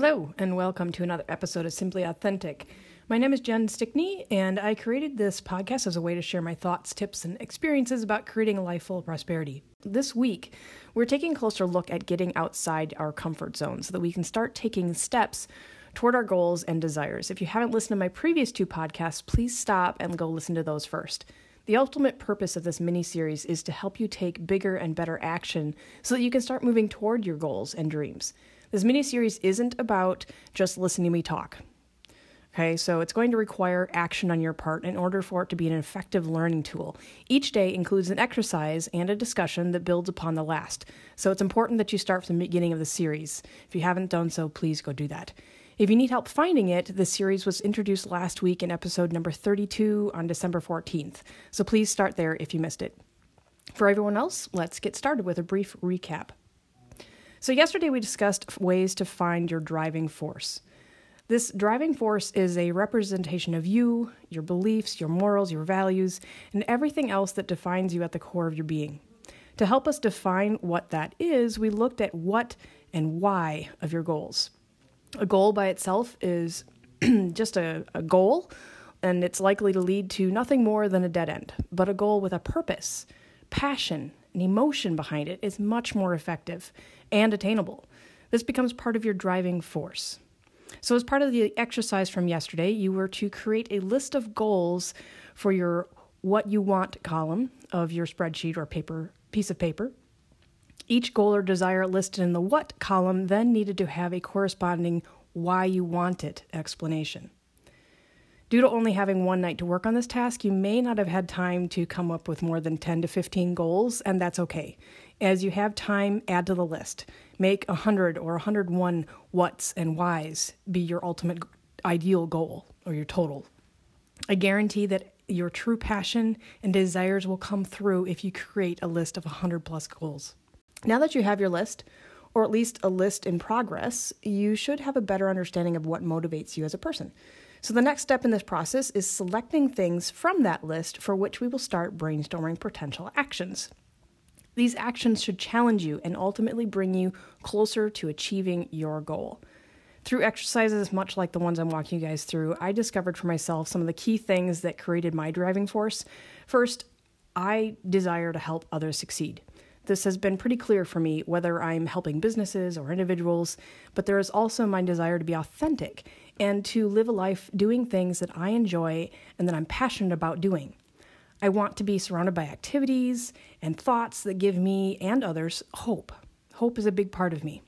Hello, and welcome to another episode of Simply Authentic. My name is Jen Stickney, and I created this podcast as a way to share my thoughts, tips, and experiences about creating a life full of prosperity. This week, we're taking a closer look at getting outside our comfort zone so that we can start taking steps toward our goals and desires. If you haven't listened to my previous two podcasts, please stop and go listen to those first. The ultimate purpose of this mini series is to help you take bigger and better action so that you can start moving toward your goals and dreams. This mini series isn't about just listening to me talk. Okay, so it's going to require action on your part in order for it to be an effective learning tool. Each day includes an exercise and a discussion that builds upon the last. So it's important that you start from the beginning of the series. If you haven't done so, please go do that. If you need help finding it, the series was introduced last week in episode number 32 on December 14th. So please start there if you missed it. For everyone else, let's get started with a brief recap. So, yesterday we discussed ways to find your driving force. This driving force is a representation of you, your beliefs, your morals, your values, and everything else that defines you at the core of your being. To help us define what that is, we looked at what and why of your goals. A goal by itself is just a, a goal, and it's likely to lead to nothing more than a dead end. But a goal with a purpose, passion, and emotion behind it is much more effective and attainable. This becomes part of your driving force. So, as part of the exercise from yesterday, you were to create a list of goals for your what you want column of your spreadsheet or paper piece of paper. Each goal or desire listed in the what column then needed to have a corresponding why you want it explanation. Due to only having one night to work on this task, you may not have had time to come up with more than 10 to 15 goals, and that's okay. As you have time, add to the list. Make 100 or 101 whats and whys be your ultimate ideal goal or your total. I guarantee that your true passion and desires will come through if you create a list of 100 plus goals. Now that you have your list, or at least a list in progress, you should have a better understanding of what motivates you as a person. So, the next step in this process is selecting things from that list for which we will start brainstorming potential actions. These actions should challenge you and ultimately bring you closer to achieving your goal. Through exercises much like the ones I'm walking you guys through, I discovered for myself some of the key things that created my driving force. First, I desire to help others succeed. This has been pretty clear for me whether I'm helping businesses or individuals, but there is also my desire to be authentic and to live a life doing things that I enjoy and that I'm passionate about doing. I want to be surrounded by activities and thoughts that give me and others hope. Hope is a big part of me.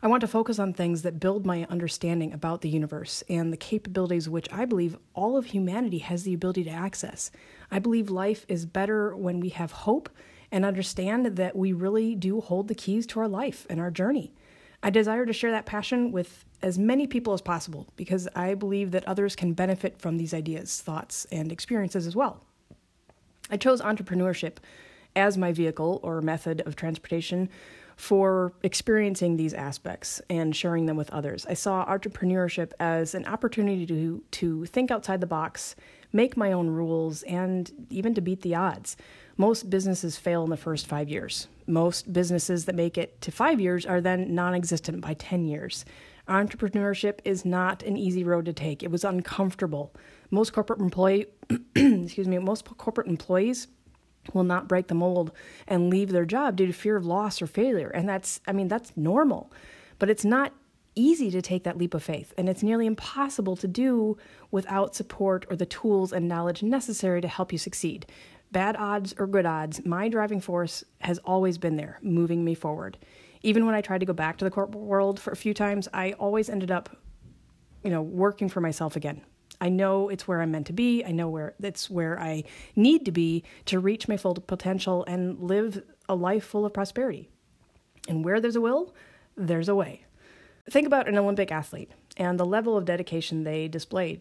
I want to focus on things that build my understanding about the universe and the capabilities which I believe all of humanity has the ability to access. I believe life is better when we have hope and understand that we really do hold the keys to our life and our journey. I desire to share that passion with as many people as possible because I believe that others can benefit from these ideas, thoughts, and experiences as well. I chose entrepreneurship as my vehicle or method of transportation for experiencing these aspects and sharing them with others. I saw entrepreneurship as an opportunity to, to think outside the box, make my own rules, and even to beat the odds. Most businesses fail in the first five years. Most businesses that make it to five years are then non existent by 10 years. Entrepreneurship is not an easy road to take. It was uncomfortable. Most corporate employee, excuse me, most corporate employees will not break the mold and leave their job due to fear of loss or failure. And that's, I mean, that's normal. But it's not easy to take that leap of faith, and it's nearly impossible to do without support or the tools and knowledge necessary to help you succeed. Bad odds or good odds, my driving force has always been there, moving me forward even when I tried to go back to the corporate world for a few times, I always ended up, you know, working for myself again. I know it's where I'm meant to be. I know where it's where I need to be to reach my full potential and live a life full of prosperity. And where there's a will, there's a way. Think about an Olympic athlete and the level of dedication they displayed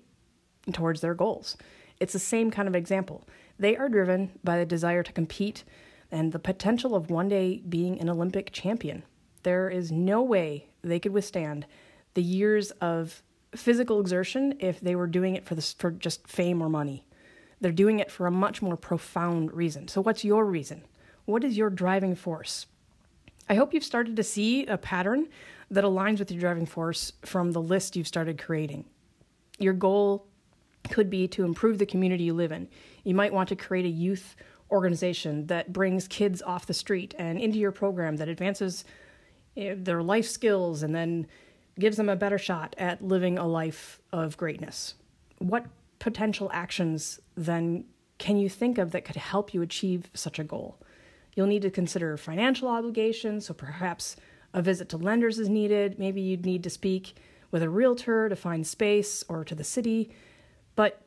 towards their goals. It's the same kind of example. They are driven by the desire to compete and the potential of one day being an Olympic champion. There is no way they could withstand the years of physical exertion if they were doing it for for just fame or money. They're doing it for a much more profound reason. So what's your reason? What is your driving force? I hope you've started to see a pattern that aligns with your driving force from the list you've started creating. Your goal could be to improve the community you live in. You might want to create a youth organization that brings kids off the street and into your program that advances eh, their life skills and then gives them a better shot at living a life of greatness. What potential actions then can you think of that could help you achieve such a goal? You'll need to consider financial obligations, so perhaps a visit to lenders is needed. Maybe you'd need to speak with a realtor to find space or to the city. But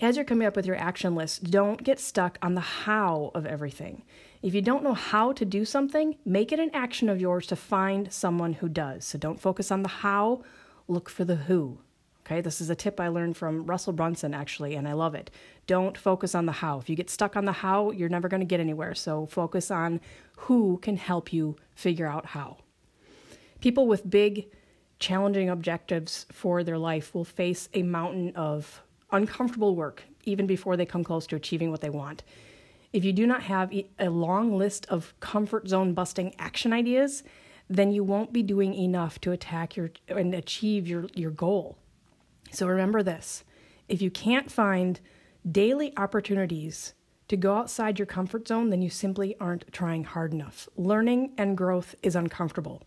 as you're coming up with your action list, don't get stuck on the how of everything. If you don't know how to do something, make it an action of yours to find someone who does. So don't focus on the how, look for the who. Okay, this is a tip I learned from Russell Brunson actually, and I love it. Don't focus on the how. If you get stuck on the how, you're never going to get anywhere. So focus on who can help you figure out how. People with big, challenging objectives for their life will face a mountain of uncomfortable work even before they come close to achieving what they want. If you do not have a long list of comfort zone busting action ideas, then you won't be doing enough to attack your and achieve your, your goal. So remember this if you can't find daily opportunities to go outside your comfort zone, then you simply aren't trying hard enough. Learning and growth is uncomfortable.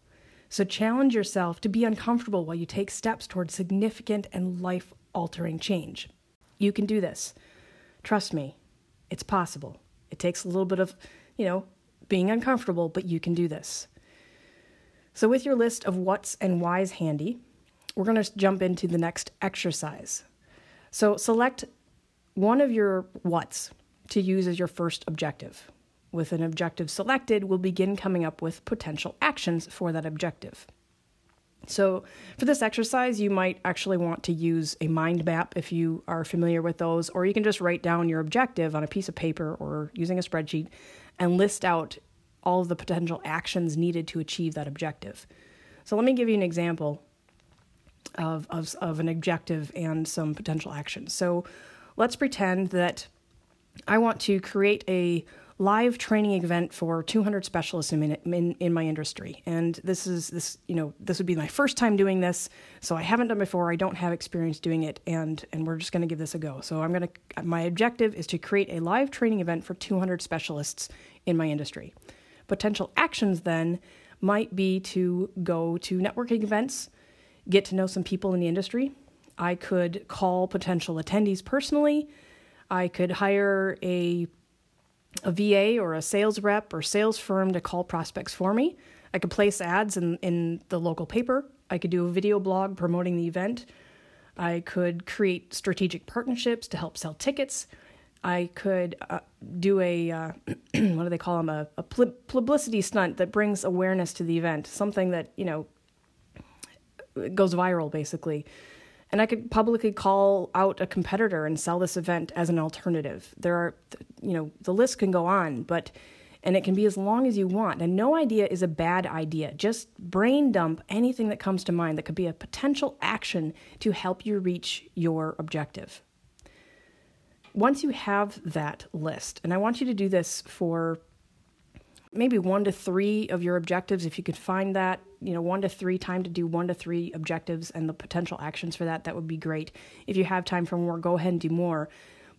So challenge yourself to be uncomfortable while you take steps towards significant and life altering change. You can do this. Trust me, it's possible. It takes a little bit of, you know, being uncomfortable, but you can do this. So, with your list of what's and why's handy, we're going to jump into the next exercise. So, select one of your what's to use as your first objective. With an objective selected, we'll begin coming up with potential actions for that objective. So, for this exercise, you might actually want to use a mind map if you are familiar with those, or you can just write down your objective on a piece of paper or using a spreadsheet and list out all of the potential actions needed to achieve that objective. So, let me give you an example of, of, of an objective and some potential actions. So let's pretend that I want to create a live training event for 200 specialists in, in, in my industry. And this is this, you know, this would be my first time doing this. So I haven't done before. I don't have experience doing it. And, and we're just going to give this a go. So I'm going to, my objective is to create a live training event for 200 specialists in my industry. Potential actions then might be to go to networking events, get to know some people in the industry. I could call potential attendees personally. I could hire a a VA or a sales rep or sales firm to call prospects for me. I could place ads in, in the local paper. I could do a video blog promoting the event. I could create strategic partnerships to help sell tickets. I could uh, do a, uh, what do they call them, a, a publicity stunt that brings awareness to the event, something that, you know, goes viral basically. And I could publicly call out a competitor and sell this event as an alternative. There are, you know, the list can go on, but, and it can be as long as you want. And no idea is a bad idea. Just brain dump anything that comes to mind that could be a potential action to help you reach your objective. Once you have that list, and I want you to do this for maybe one to three of your objectives if you could find that you know one to three time to do one to three objectives and the potential actions for that that would be great. If you have time for more go ahead and do more.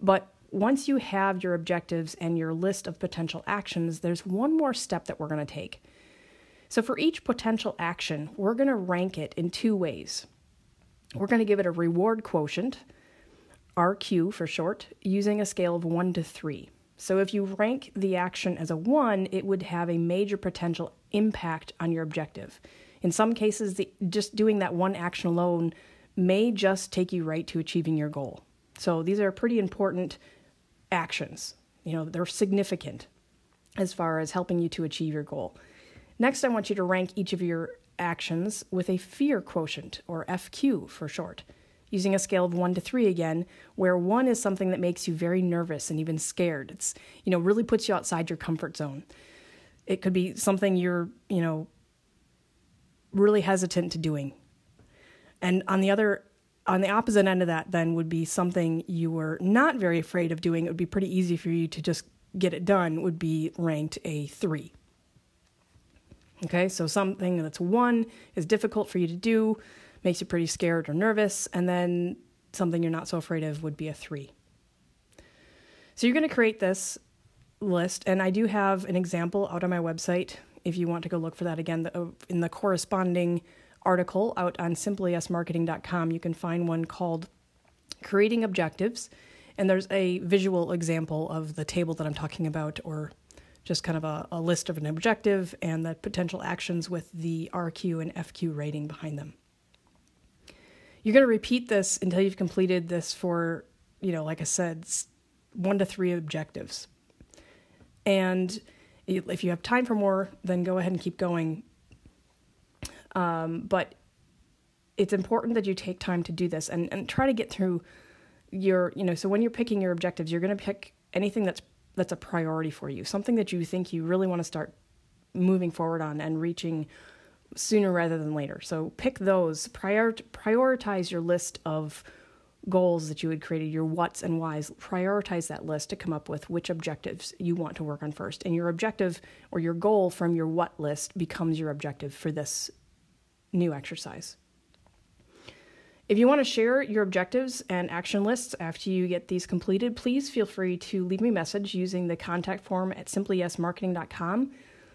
But once you have your objectives and your list of potential actions there's one more step that we're going to take. So for each potential action we're going to rank it in two ways. We're going to give it a reward quotient rq for short using a scale of 1 to 3 so if you rank the action as a one, it would have a major potential impact on your objective. In some cases, the, just doing that one action alone may just take you right to achieving your goal. So these are pretty important actions. You know, they're significant as far as helping you to achieve your goal. Next, I want you to rank each of your actions with a fear quotient, or FQ for short using a scale of one to three again, where one is something that makes you very nervous and even scared. It's, you know, really puts you outside your comfort zone. It could be something you're, you know, really hesitant to doing. And on the other, on the opposite end of that, then would be something you were not very afraid of doing. It would be pretty easy for you to just get it done, would be ranked a three. Okay, so something that's one is difficult for you to do, makes you pretty scared or nervous, and then something you're not so afraid of would be a three. So you're going to create this list, and I do have an example out on my website if you want to go look for that again. Uh, in the corresponding article out on simplyyesmarketing.com, you can find one called Creating Objectives, and there's a visual example of the table that I'm talking about, or just kind of a, a list of an objective and the potential actions with the RQ and FQ rating behind them. You're going to repeat this until you've completed this for, you know, like I said, one to three objectives. And if you have time for more, then go ahead and keep going. Um, but it's important that you take time to do this and, and try to get through your, you know, so when you're picking your objectives, you're going to pick anything that's that's a priority for you, something that you think you really want to start moving forward on and reaching sooner rather than later. So pick those, prior, prioritize your list of goals that you had created, your what's and whys, prioritize that list to come up with which objectives you want to work on first. And your objective or your goal from your what list becomes your objective for this new exercise. If you want to share your objectives and action lists after you get these completed, please feel free to leave me a message using the contact form at simplyyesmarketing.com,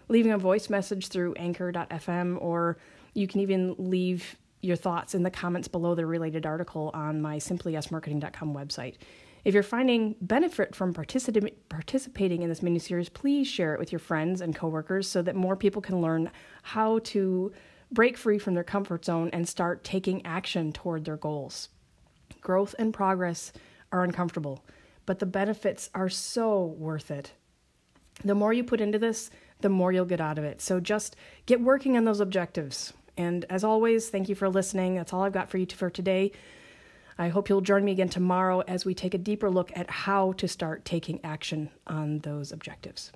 leaving a voice message through anchor.fm, or you can even leave your thoughts in the comments below the related article on my simplyyesmarketing.com website. If you're finding benefit from particip- participating in this mini series, please share it with your friends and coworkers so that more people can learn how to break free from their comfort zone and start taking action toward their goals. Growth and progress are uncomfortable, but the benefits are so worth it. The more you put into this, the more you'll get out of it. So just get working on those objectives. And as always, thank you for listening. That's all I've got for you for today. I hope you'll join me again tomorrow as we take a deeper look at how to start taking action on those objectives.